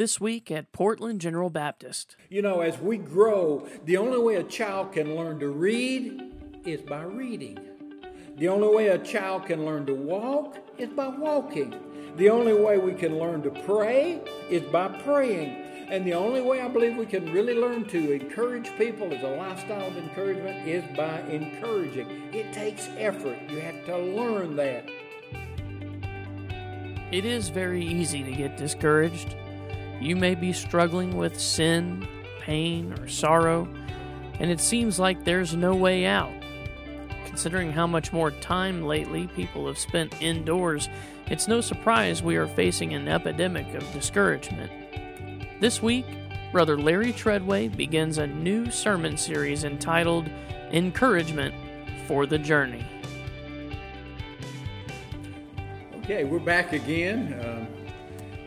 This week at Portland General Baptist. You know, as we grow, the only way a child can learn to read is by reading. The only way a child can learn to walk is by walking. The only way we can learn to pray is by praying. And the only way I believe we can really learn to encourage people as a lifestyle of encouragement is by encouraging. It takes effort. You have to learn that. It is very easy to get discouraged. You may be struggling with sin, pain, or sorrow, and it seems like there's no way out. Considering how much more time lately people have spent indoors, it's no surprise we are facing an epidemic of discouragement. This week, Brother Larry Treadway begins a new sermon series entitled Encouragement for the Journey. Okay, we're back again. Um,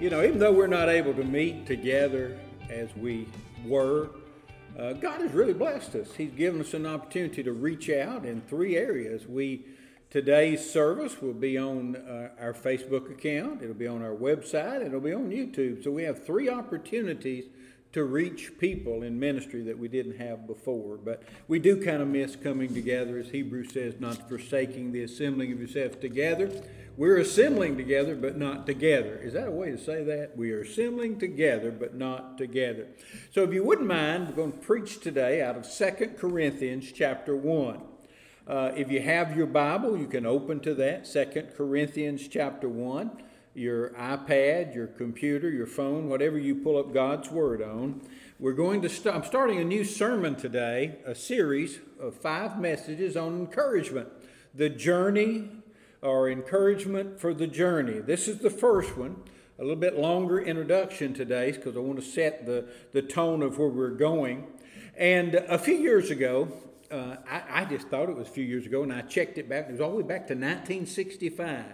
you know, even though we're not able to meet together as we were, uh, God has really blessed us. He's given us an opportunity to reach out in three areas. We Today's service will be on uh, our Facebook account, it'll be on our website, it'll be on YouTube. So we have three opportunities to reach people in ministry that we didn't have before. But we do kind of miss coming together, as Hebrews says, not forsaking the assembling of yourselves together. We're assembling together, but not together. Is that a way to say that? We are assembling together, but not together. So if you wouldn't mind, we're going to preach today out of Second Corinthians chapter 1. Uh, if you have your Bible, you can open to that, Second Corinthians chapter 1. Your iPad, your computer, your phone, whatever you pull up God's Word on. We're going to start, I'm starting a new sermon today, a series of five messages on encouragement. The journey or encouragement for the journey. This is the first one. A little bit longer introduction today because I want to set the, the tone of where we're going. And a few years ago, uh, I, I, just thought it was a few years ago, and I checked it back. It was all the way back to 1965.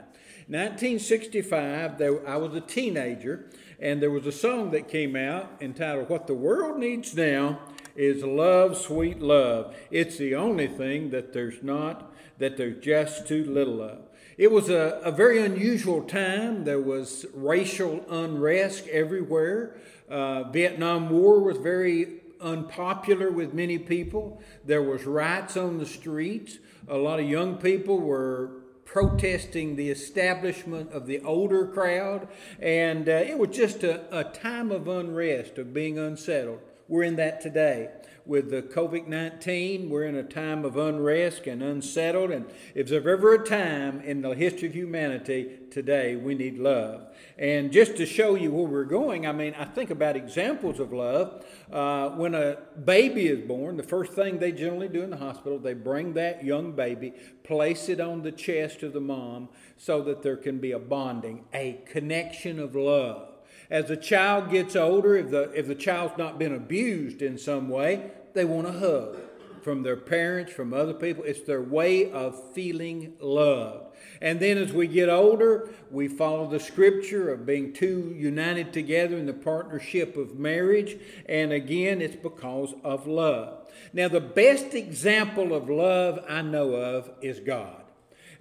1965, there, I was a teenager, and there was a song that came out entitled "What the World Needs Now Is Love, Sweet Love." It's the only thing that there's not, that there's just too little of. It was a, a very unusual time. There was racial unrest everywhere. Uh, Vietnam War was very unpopular with many people. There was riots on the streets. A lot of young people were protesting the establishment of the older crowd, and uh, it was just a, a time of unrest, of being unsettled. We're in that today with the COVID 19. We're in a time of unrest and unsettled. And if there's ever a time in the history of humanity, today we need love. And just to show you where we're going, I mean, I think about examples of love. Uh, when a baby is born, the first thing they generally do in the hospital, they bring that young baby, place it on the chest of the mom so that there can be a bonding, a connection of love. As the child gets older, if the, if the child's not been abused in some way, they want a hug from their parents, from other people. It's their way of feeling love. And then as we get older, we follow the scripture of being two united together in the partnership of marriage. And again, it's because of love. Now, the best example of love I know of is God.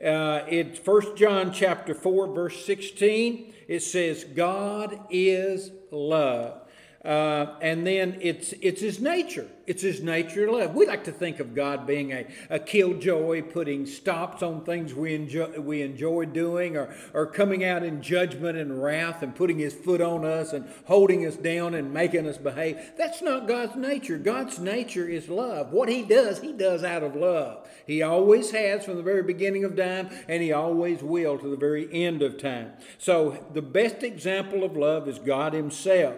Uh, it's 1 John chapter 4, verse 16. It says, God is love. Uh, and then it's it's his nature. It's his nature to love. We like to think of God being a, a killjoy, putting stops on things we enjoy we enjoy doing, or or coming out in judgment and wrath and putting his foot on us and holding us down and making us behave. That's not God's nature. God's nature is love. What he does, he does out of love. He always has from the very beginning of time, and he always will to the very end of time. So the best example of love is God himself.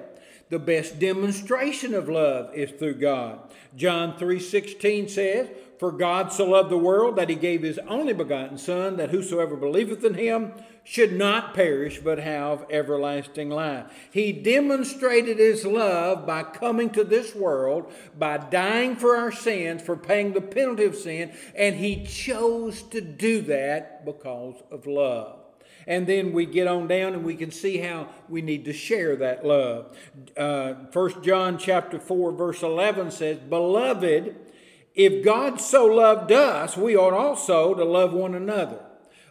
The best demonstration of love is through God. John 3:16 says, "For God so loved the world that he gave his only begotten son that whosoever believeth in him should not perish but have everlasting life." He demonstrated his love by coming to this world, by dying for our sins, for paying the penalty of sin, and he chose to do that because of love and then we get on down and we can see how we need to share that love. Uh, 1 John chapter 4 verse 11 says, Beloved, if God so loved us, we ought also to love one another.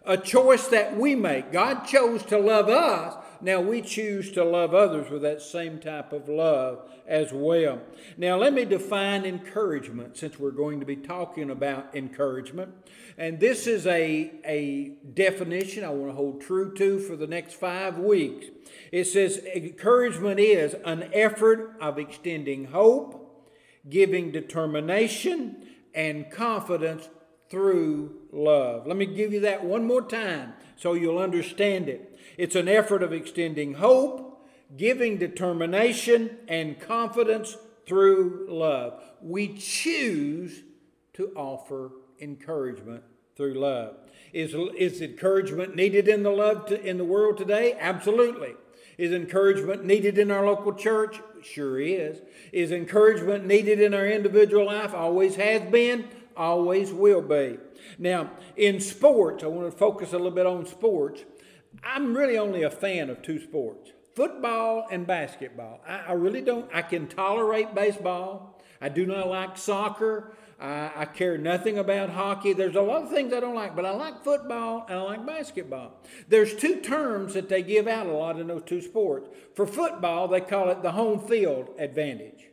A choice that we make. God chose to love us Now we choose to love others with that same type of love as well. Now let me define encouragement since we're going to be talking about encouragement. And this is a, a definition I want to hold true to for the next five weeks. It says encouragement is an effort of extending hope, giving determination, and confidence through love. Let me give you that one more time so you'll understand it. It's an effort of extending hope, giving determination, and confidence through love. We choose to offer encouragement through love. Is, is encouragement needed in the love to, in the world today? Absolutely. Is encouragement needed in our local church? Sure is. Is encouragement needed in our individual life? Always has been, always will be. Now, in sports, I want to focus a little bit on sports. I'm really only a fan of two sports football and basketball. I, I really don't, I can tolerate baseball. I do not like soccer. I, I, care nothing about hockey. There's a lot of things I don't like, but I like football and I like basketball. There's two terms that they give out a lot in those two sports. For football, they call it the home field advantage.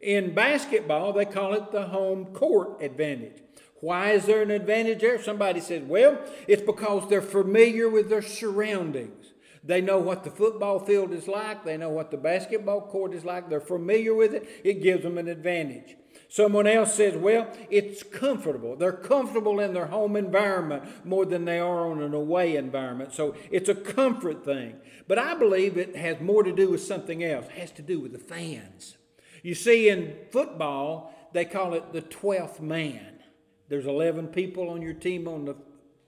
In basketball, they call it the home court advantage. Why is there an advantage there? Somebody says, well, it's because they're familiar with their surroundings. They know what the football field is like, they know what the basketball court is like, they're familiar with it. It gives them an advantage. Someone else says, well, it's comfortable. They're comfortable in their home environment more than they are on an away environment. So it's a comfort thing. But I believe it has more to do with something else. It has to do with the fans. You see, in football, they call it the 12th man. There's 11 people on your team on the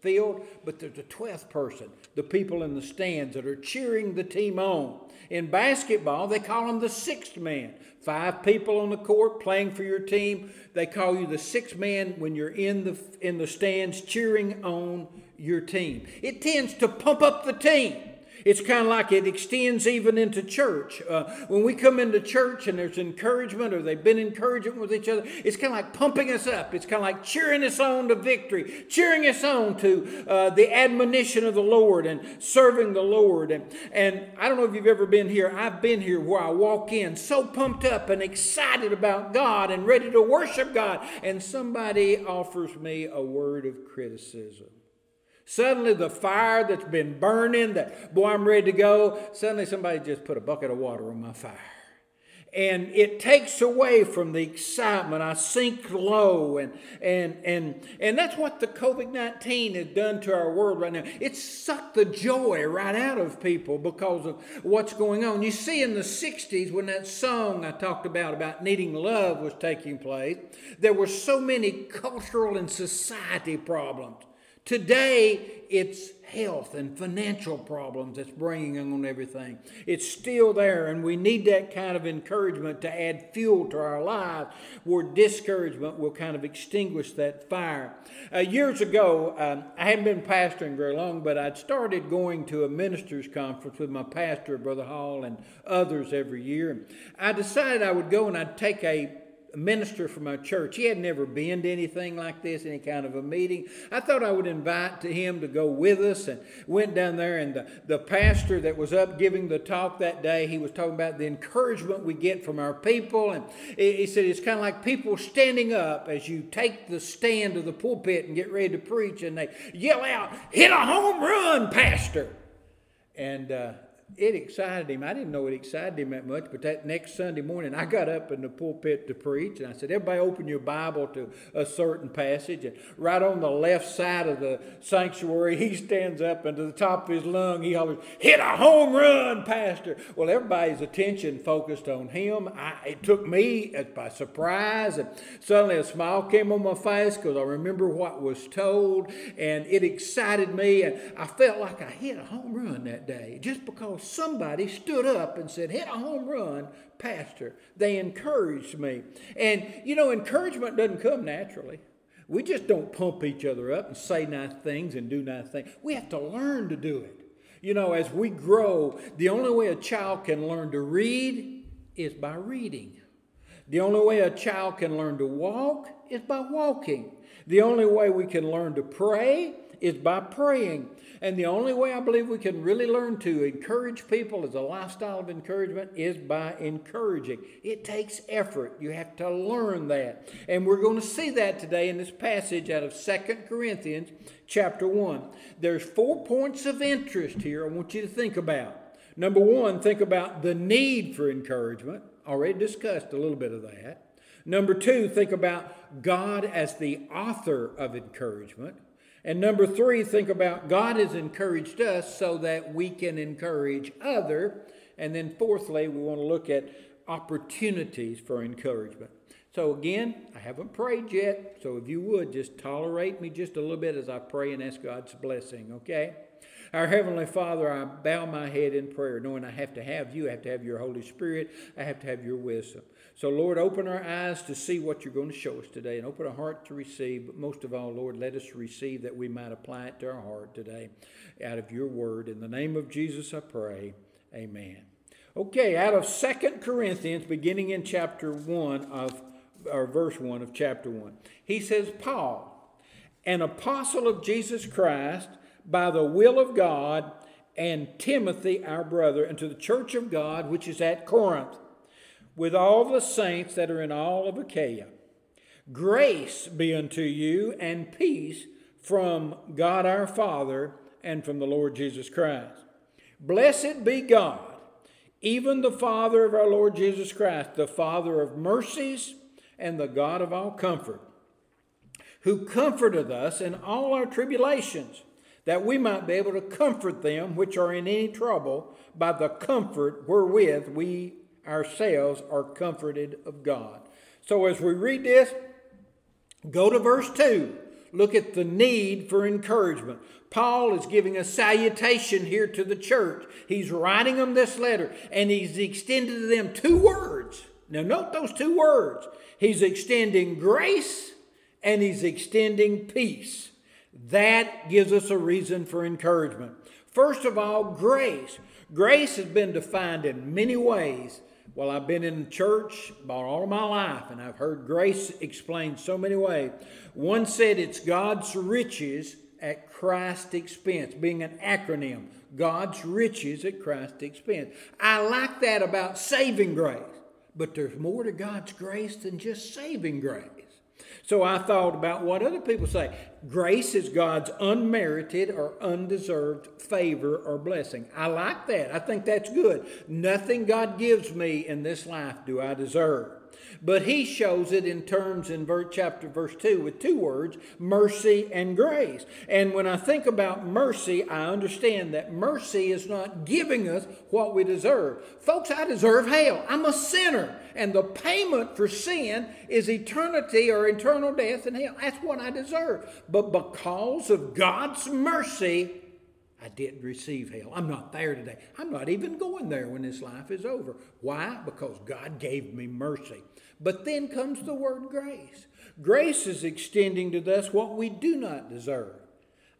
field, but there's a 12th person, the people in the stands that are cheering the team on. In basketball, they call them the sixth man. Five people on the court playing for your team. They call you the sixth man when you're in the in the stands cheering on your team. It tends to pump up the team. It's kind of like it extends even into church. Uh, when we come into church and there's encouragement or they've been encouraging with each other, it's kind of like pumping us up. It's kind of like cheering us on to victory, cheering us on to uh, the admonition of the Lord and serving the Lord. And, and I don't know if you've ever been here. I've been here where I walk in so pumped up and excited about God and ready to worship God, and somebody offers me a word of criticism. Suddenly, the fire that's been burning, that, boy, I'm ready to go, suddenly somebody just put a bucket of water on my fire. And it takes away from the excitement. I sink low. And, and, and, and that's what the COVID 19 has done to our world right now. It's sucked the joy right out of people because of what's going on. You see, in the 60s, when that song I talked about, about needing love, was taking place, there were so many cultural and society problems. Today, it's health and financial problems that's bringing on everything. It's still there, and we need that kind of encouragement to add fuel to our lives where discouragement will kind of extinguish that fire. Uh, years ago, um, I hadn't been pastoring very long, but I'd started going to a ministers' conference with my pastor, Brother Hall, and others every year. I decided I would go and I'd take a minister from our church. He had never been to anything like this, any kind of a meeting. I thought I would invite to him to go with us and went down there. And the, the pastor that was up giving the talk that day, he was talking about the encouragement we get from our people. And he said it's kind of like people standing up as you take the stand of the pulpit and get ready to preach, and they yell out, Hit a home run, Pastor! And uh, it excited him. I didn't know it excited him that much, but that next Sunday morning, I got up in the pulpit to preach, and I said, Everybody open your Bible to a certain passage. And right on the left side of the sanctuary, he stands up, and to the top of his lung, he hollers, Hit a home run, Pastor. Well, everybody's attention focused on him. I, it took me uh, by surprise, and suddenly a smile came on my face because I remember what was told, and it excited me, and I felt like I hit a home run that day just because somebody stood up and said, hit a home run, Pastor. They encouraged me. And, you know, encouragement doesn't come naturally. We just don't pump each other up and say nice things and do nice things. We have to learn to do it. You know, as we grow, the only way a child can learn to read is by reading. The only way a child can learn to walk is by walking. The only way we can learn to pray is by praying. And the only way I believe we can really learn to encourage people as a lifestyle of encouragement is by encouraging. It takes effort. You have to learn that. And we're going to see that today in this passage out of Second Corinthians chapter 1. There's four points of interest here I want you to think about. Number one, think about the need for encouragement. Already discussed a little bit of that. Number two, think about God as the author of encouragement. And number three, think about God has encouraged us so that we can encourage other. And then fourthly, we want to look at opportunities for encouragement. So again, I haven't prayed yet, so if you would just tolerate me just a little bit as I pray and ask God's blessing, okay? Our Heavenly Father, I bow my head in prayer, knowing I have to have you, I have to have your Holy Spirit, I have to have your wisdom. So, Lord, open our eyes to see what you're going to show us today and open our heart to receive. But most of all, Lord, let us receive that we might apply it to our heart today out of your word. In the name of Jesus, I pray. Amen. Okay, out of Second Corinthians, beginning in chapter 1 of, or verse 1 of chapter 1, he says, Paul, an apostle of Jesus Christ, by the will of God, and Timothy, our brother, into the church of God which is at Corinth, with all the saints that are in all of Achaia. Grace be unto you and peace from God our Father and from the Lord Jesus Christ. Blessed be God, even the Father of our Lord Jesus Christ, the Father of mercies and the God of all comfort, who comforteth us in all our tribulations that we might be able to comfort them which are in any trouble by the comfort wherewith we ourselves are comforted of God. So as we read this, go to verse 2. Look at the need for encouragement. Paul is giving a salutation here to the church. He's writing them this letter and he's extended to them two words. Now, note those two words. He's extending grace and he's extending peace. That gives us a reason for encouragement. First of all, grace. Grace has been defined in many ways. Well, I've been in church about all my life, and I've heard grace explained so many ways. One said it's God's riches at Christ's expense, being an acronym. God's riches at Christ's expense. I like that about saving grace, but there's more to God's grace than just saving grace. So I thought about what other people say. Grace is God's unmerited or undeserved favor or blessing. I like that. I think that's good. Nothing God gives me in this life do I deserve. But he shows it in terms in verse chapter verse 2 with two words, mercy and grace. And when I think about mercy, I understand that mercy is not giving us what we deserve. Folks, I deserve hell. I'm a sinner. And the payment for sin is eternity or eternal death in hell. That's what I deserve. But because of God's mercy, I didn't receive hell. I'm not there today. I'm not even going there when this life is over. Why? Because God gave me mercy. But then comes the word grace. Grace is extending to us what we do not deserve.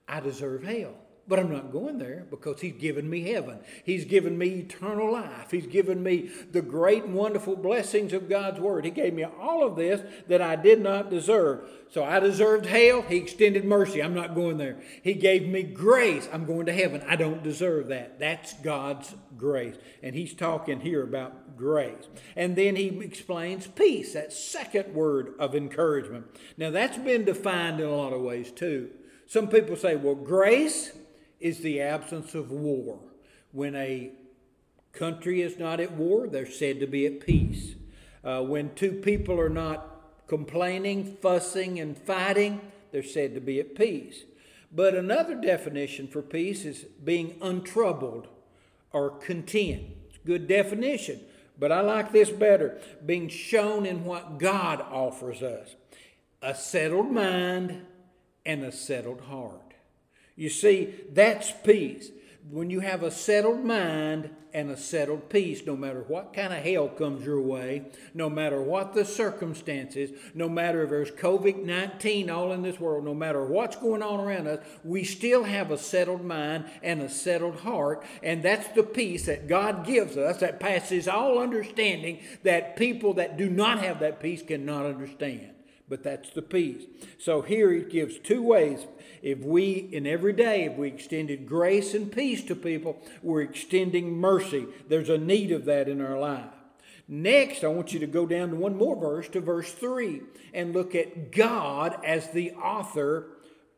I deserve hell. But I'm not going there because He's given me heaven. He's given me eternal life. He's given me the great and wonderful blessings of God's Word. He gave me all of this that I did not deserve. So I deserved hell. He extended mercy. I'm not going there. He gave me grace. I'm going to heaven. I don't deserve that. That's God's grace. And He's talking here about grace. And then He explains peace, that second word of encouragement. Now, that's been defined in a lot of ways too. Some people say, well, grace is the absence of war. When a country is not at war, they're said to be at peace. Uh, when two people are not complaining, fussing, and fighting, they're said to be at peace. But another definition for peace is being untroubled or content. Good definition. But I like this better being shown in what God offers us a settled mind and a settled heart. You see, that's peace. When you have a settled mind and a settled peace, no matter what kind of hell comes your way, no matter what the circumstances, no matter if there's COVID 19 all in this world, no matter what's going on around us, we still have a settled mind and a settled heart. And that's the peace that God gives us that passes all understanding that people that do not have that peace cannot understand. But that's the peace. So here it gives two ways. If we, in every day, if we extended grace and peace to people, we're extending mercy. There's a need of that in our life. Next, I want you to go down to one more verse, to verse 3, and look at God as the author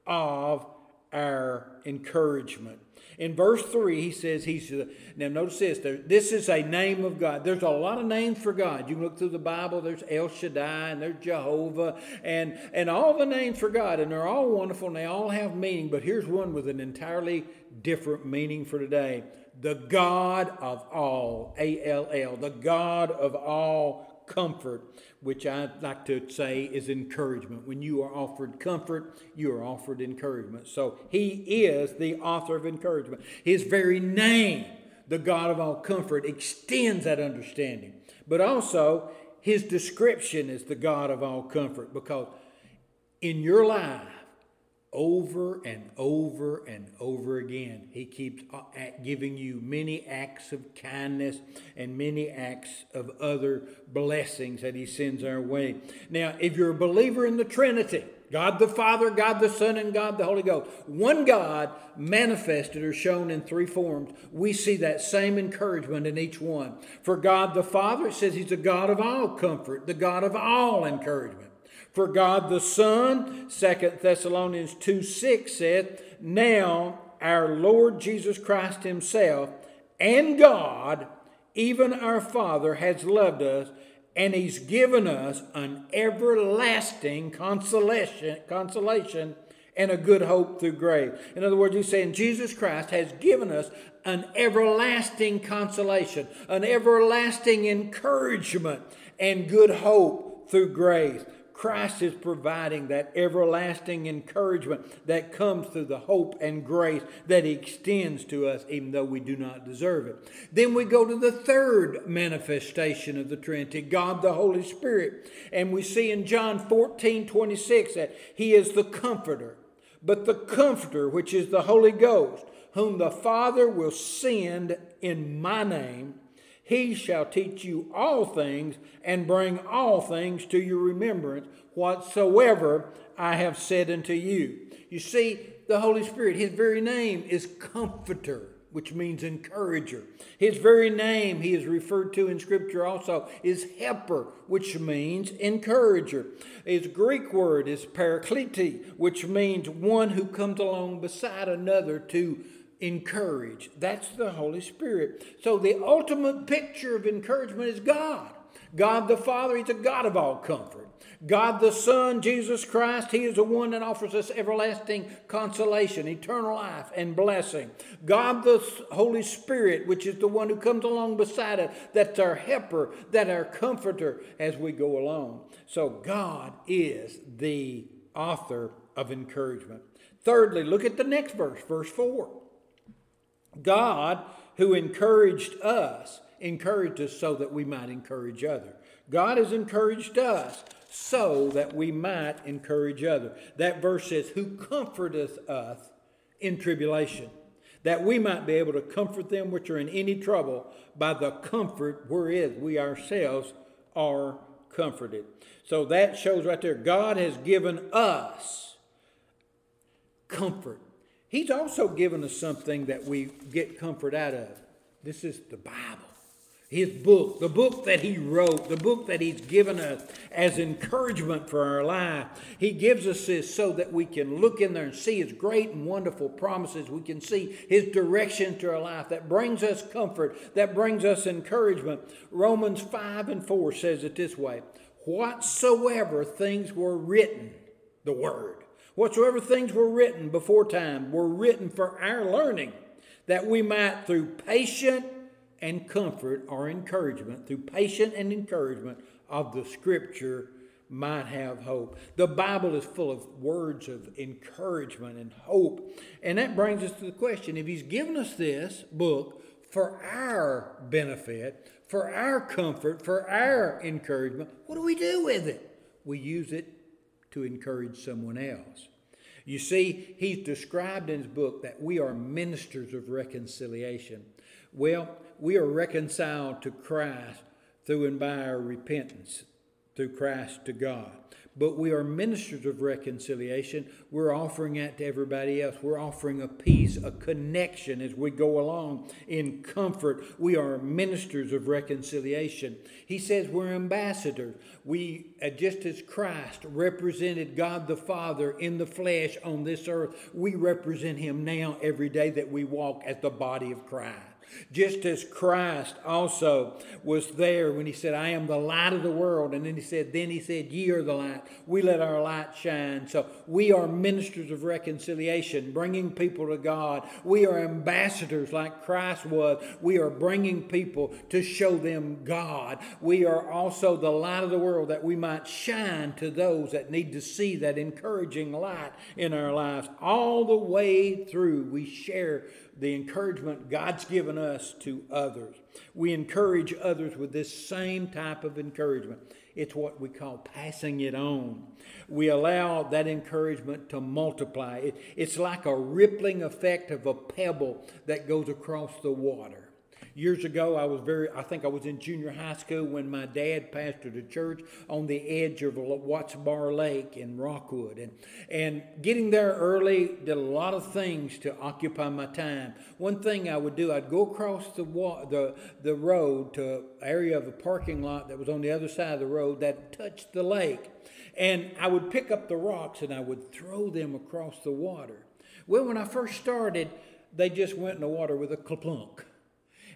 of our encouragement. In verse 3, he says, he's, uh, now notice this, there, this is a name of God. There's a lot of names for God. You can look through the Bible, there's El Shaddai, and there's Jehovah, and, and all the names for God, and they're all wonderful, and they all have meaning, but here's one with an entirely different meaning for today. The God of all, A L L, the God of all comfort, which I like to say is encouragement. When you are offered comfort, you are offered encouragement. So he is the author of encouragement. His very name, the God of all comfort, extends that understanding. But also, his description is the God of all comfort because in your life, over and over and over again. He keeps uh, giving you many acts of kindness and many acts of other blessings that He sends our way. Now, if you're a believer in the Trinity, God the Father, God the Son, and God the Holy Ghost, one God manifested or shown in three forms, we see that same encouragement in each one. For God the Father, says He's a God of all comfort, the God of all encouragement. For God the Son, 2 Thessalonians 2 6 said, Now our Lord Jesus Christ Himself and God, even our Father, has loved us, and He's given us an everlasting consolation, consolation and a good hope through grace. In other words, He's saying Jesus Christ has given us an everlasting consolation, an everlasting encouragement, and good hope through grace. Christ is providing that everlasting encouragement that comes through the hope and grace that He extends to us, even though we do not deserve it. Then we go to the third manifestation of the Trinity, God the Holy Spirit. And we see in John 14 26 that He is the Comforter. But the Comforter, which is the Holy Ghost, whom the Father will send in my name, he shall teach you all things and bring all things to your remembrance whatsoever I have said unto you. You see, the Holy Spirit, His very name is Comforter, which means encourager. His very name, He is referred to in Scripture also, is Helper, which means encourager. His Greek word is Paraklete, which means one who comes along beside another to encourage. That's the Holy Spirit. So the ultimate picture of encouragement is God. God the Father, He's a God of all comfort. God the Son, Jesus Christ, He is the one that offers us everlasting consolation, eternal life, and blessing. God the Holy Spirit, which is the one who comes along beside us, that's our helper, that our comforter as we go along. So God is the author of encouragement. Thirdly, look at the next verse, verse 4. God, who encouraged us, encouraged us so that we might encourage others. God has encouraged us so that we might encourage others. That verse says, Who comforteth us in tribulation, that we might be able to comfort them which are in any trouble by the comfort wherein we ourselves are comforted. So that shows right there, God has given us comfort He's also given us something that we get comfort out of. This is the Bible, His book, the book that He wrote, the book that He's given us as encouragement for our life. He gives us this so that we can look in there and see His great and wonderful promises. We can see His direction to our life that brings us comfort, that brings us encouragement. Romans 5 and 4 says it this way Whatsoever things were written, the Word Whatsoever things were written before time were written for our learning, that we might, through patient and comfort or encouragement, through patient and encouragement of the Scripture, might have hope. The Bible is full of words of encouragement and hope. And that brings us to the question if He's given us this book for our benefit, for our comfort, for our encouragement, what do we do with it? We use it to encourage someone else. You see, he's described in his book that we are ministers of reconciliation. Well, we are reconciled to Christ through and by our repentance. Through Christ to God but we are ministers of reconciliation. We're offering that to everybody else. We're offering a peace, a connection as we go along in comfort. We are ministers of reconciliation. He says we're ambassadors. We, uh, just as Christ represented God the Father in the flesh on this earth, we represent Him now every day that we walk as the body of Christ. Just as Christ also was there when he said, I am the light of the world. And then he said, Then he said, Ye are the light. We let our light shine. So we are ministers of reconciliation, bringing people to God. We are ambassadors like Christ was. We are bringing people to show them God. We are also the light of the world that we might shine to those that need to see that encouraging light in our lives. All the way through, we share the encouragement God's given us to others. We encourage others with this same type of encouragement. It's what we call passing it on. We allow that encouragement to multiply. It, it's like a rippling effect of a pebble that goes across the water. Years ago, I was very, I think I was in junior high school when my dad pastored a church on the edge of Watts Bar Lake in Rockwood. And, and getting there early did a lot of things to occupy my time. One thing I would do, I'd go across the, the, the road to area of a parking lot that was on the other side of the road that touched the lake. And I would pick up the rocks and I would throw them across the water. Well, when I first started, they just went in the water with a kaplunk.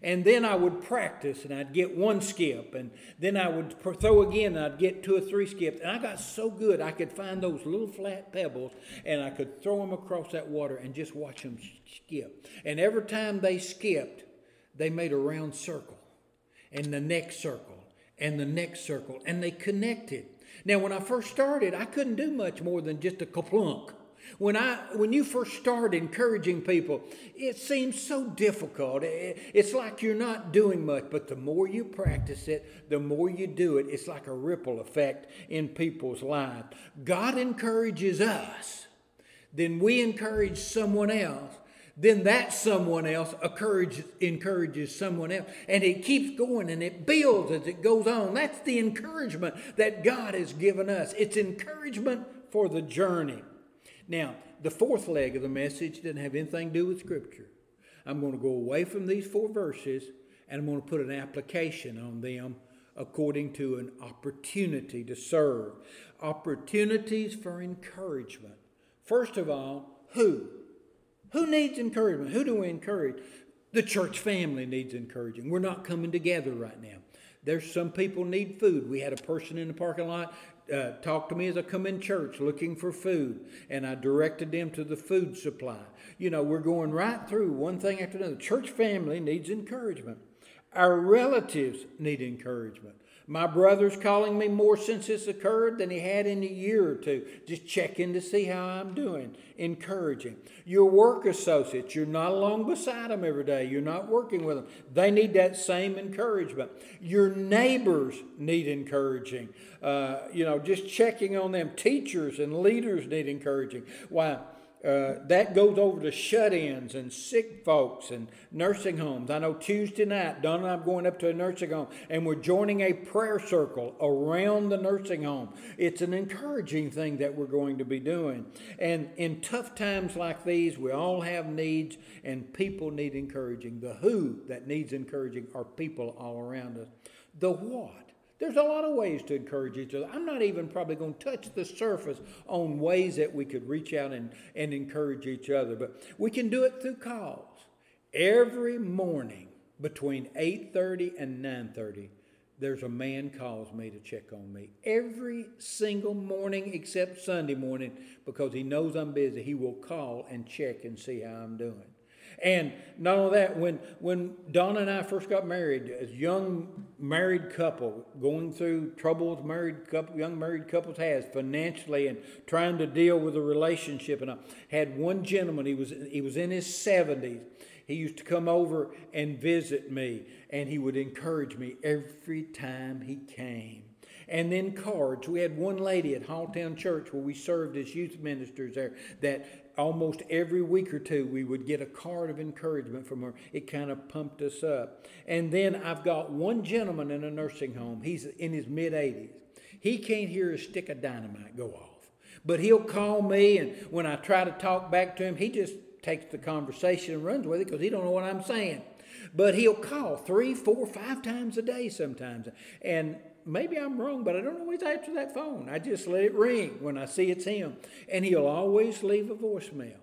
And then I would practice and I'd get one skip. And then I would throw again and I'd get two or three skips. And I got so good I could find those little flat pebbles and I could throw them across that water and just watch them skip. And every time they skipped, they made a round circle and the next circle and the next circle and they connected. Now, when I first started, I couldn't do much more than just a kaplunk. When I when you first start encouraging people, it seems so difficult. It's like you're not doing much, but the more you practice it, the more you do it, it's like a ripple effect in people's lives. God encourages us, then we encourage someone else, then that someone else encourages, encourages someone else. And it keeps going and it builds as it goes on. That's the encouragement that God has given us. It's encouragement for the journey. Now, the fourth leg of the message doesn't have anything to do with Scripture. I'm going to go away from these four verses and I'm going to put an application on them according to an opportunity to serve. Opportunities for encouragement. First of all, who? Who needs encouragement? Who do we encourage? The church family needs encouraging. We're not coming together right now. There's some people need food. We had a person in the parking lot uh, talk to me as I come in church looking for food, and I directed them to the food supply. You know, we're going right through one thing after another. Church family needs encouragement. Our relatives need encouragement. My brother's calling me more since this occurred than he had in a year or two, just checking to see how I'm doing, encouraging. Your work associates, you're not along beside them every day, you're not working with them. They need that same encouragement. Your neighbors need encouraging. Uh, you know, just checking on them. Teachers and leaders need encouraging. Why? Uh, that goes over to shut ins and sick folks and nursing homes. I know Tuesday night, Don and I are going up to a nursing home and we're joining a prayer circle around the nursing home. It's an encouraging thing that we're going to be doing. And in tough times like these, we all have needs and people need encouraging. The who that needs encouraging are people all around us. The what there's a lot of ways to encourage each other. I'm not even probably going to touch the surface on ways that we could reach out and, and encourage each other, but we can do it through calls. Every morning between 8:30 and 9:30, there's a man calls me to check on me. Every single morning except Sunday morning because he knows I'm busy, he will call and check and see how I'm doing. And not only that, when when Donna and I first got married, as young married couple, going through troubles married couple, young married couples has financially and trying to deal with a relationship, and I had one gentleman. He was he was in his seventies. He used to come over and visit me, and he would encourage me every time he came and then cards. We had one lady at Halltown Church where we served as youth ministers there that almost every week or two we would get a card of encouragement from her it kind of pumped us up and then i've got one gentleman in a nursing home he's in his mid 80s He can't hear a stick of dynamite go off. But he'll call me, and when I try to talk back to him, he just takes the conversation and runs with it because he don't know what I'm saying. But he'll call three, four, five times a day sometimes. And maybe I'm wrong, but I don't always answer that phone. I just let it ring when I see it's him. And he'll always leave a voicemail.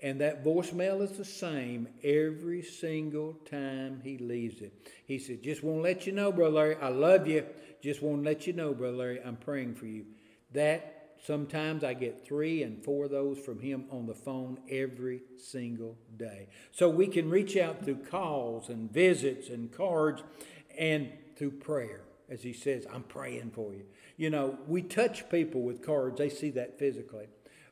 And that voicemail is the same every single time he leaves it. He said, Just want to let you know, Brother Larry, I love you. Just want to let you know, Brother Larry, I'm praying for you. That sometimes I get three and four of those from him on the phone every single day. So we can reach out through calls and visits and cards and through prayer. As he says, I'm praying for you. You know, we touch people with cards, they see that physically.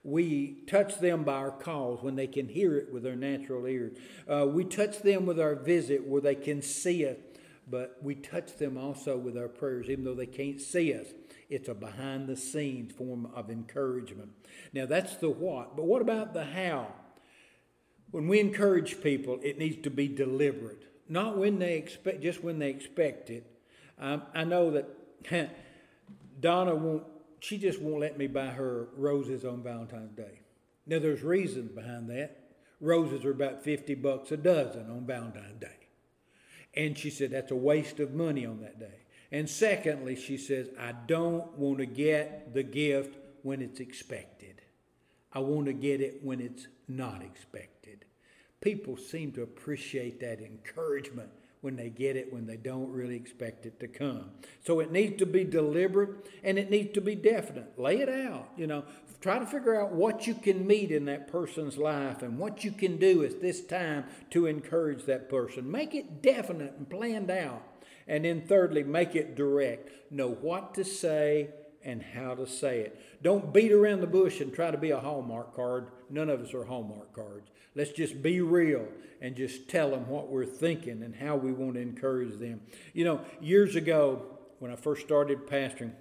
We touch them by our calls when they can hear it with their natural ears. Uh, we touch them with our visit where they can see us, but we touch them also with our prayers, even though they can't see us. It's a behind the scenes form of encouragement. Now, that's the what, but what about the how? When we encourage people, it needs to be deliberate, not when they expect, just when they expect it. Um, I know that Donna won't she just won't let me buy her roses on Valentine's Day. Now, there's reasons behind that. Roses are about 50 bucks a dozen on Valentine's Day. And she said that's a waste of money on that day. And secondly, she says, I don't want to get the gift when it's expected. I want to get it when it's not expected. People seem to appreciate that encouragement when they get it when they don't really expect it to come. So it needs to be deliberate and it needs to be definite. Lay it out, you know. Try to figure out what you can meet in that person's life and what you can do at this time to encourage that person. Make it definite and planned out. And then, thirdly, make it direct. Know what to say and how to say it. Don't beat around the bush and try to be a Hallmark card. None of us are Hallmark cards. Let's just be real and just tell them what we're thinking and how we want to encourage them. You know, years ago, when I first started pastoring,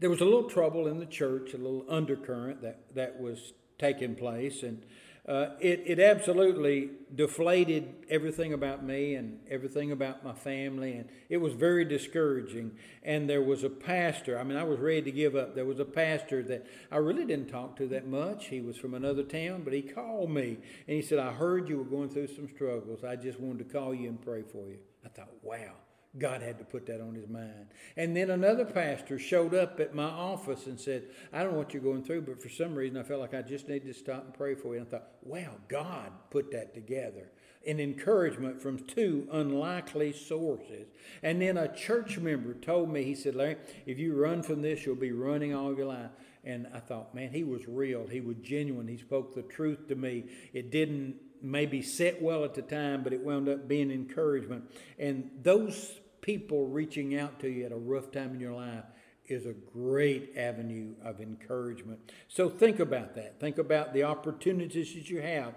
there was a little trouble in the church, a little undercurrent that, that was taking place. And uh, it, it absolutely deflated everything about me and everything about my family, and it was very discouraging. And there was a pastor, I mean, I was ready to give up. There was a pastor that I really didn't talk to that much. He was from another town, but he called me and he said, I heard you were going through some struggles. I just wanted to call you and pray for you. I thought, wow. God had to put that on his mind. And then another pastor showed up at my office and said, I don't know what you're going through, but for some reason I felt like I just need to stop and pray for you. And I thought, wow, God put that together. An encouragement from two unlikely sources. And then a church member told me, he said, Larry, if you run from this, you'll be running all your life. And I thought, man, he was real. He was genuine. He spoke the truth to me. It didn't maybe sit well at the time, but it wound up being encouragement. And those people reaching out to you at a rough time in your life is a great avenue of encouragement. So think about that. Think about the opportunities that you have.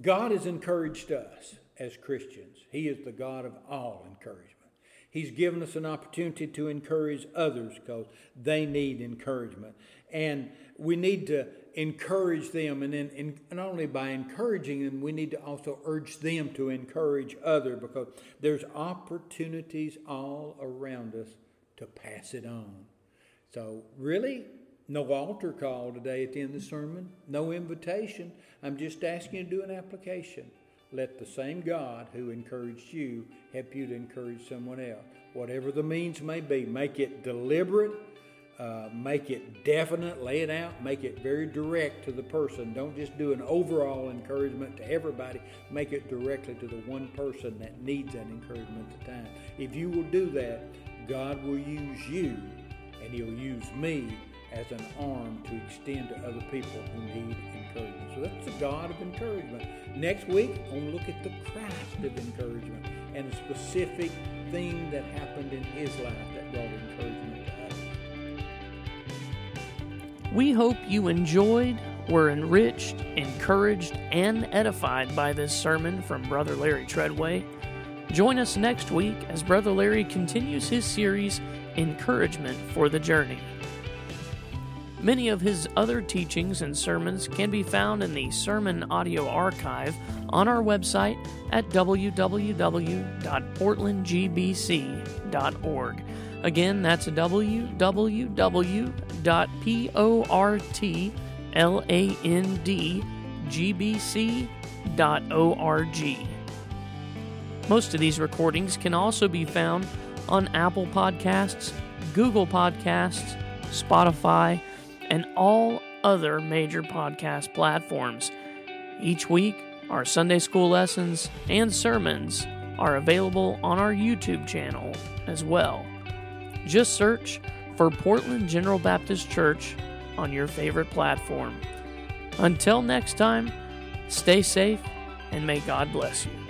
God has encouraged us as Christians, He is the God of all encouragement. He's given us an opportunity to encourage others because they need encouragement. And we need to encourage them. And then, and not only by encouraging them, we need to also urge them to encourage others because there's opportunities all around us to pass it on. So, really, no altar call today at the end of the sermon, no invitation. I'm just asking you to do an application. Let the same God who encouraged you help you to encourage someone else. Whatever the means may be, make it deliberate uh, make it definite, lay it out, make it very direct to the person. Don't just do an overall encouragement to everybody. Make it directly to the one person that needs that encouragement at the time. If you will do that, God will use you and He'll use me as an arm to extend to other people who need encouragement. So that's the God of encouragement. Next week, I want to look at the Christ of encouragement and a specific thing that happened in his life that brought encouragement we hope you enjoyed, were enriched, encouraged, and edified by this sermon from Brother Larry Treadway. Join us next week as Brother Larry continues his series, Encouragement for the Journey. Many of his other teachings and sermons can be found in the Sermon Audio Archive on our website at www.portlandgbc.org. Again, that's www.portlandgbc.org. Most of these recordings can also be found on Apple Podcasts, Google Podcasts, Spotify, and all other major podcast platforms. Each week, our Sunday school lessons and sermons are available on our YouTube channel as well. Just search for Portland General Baptist Church on your favorite platform. Until next time, stay safe and may God bless you.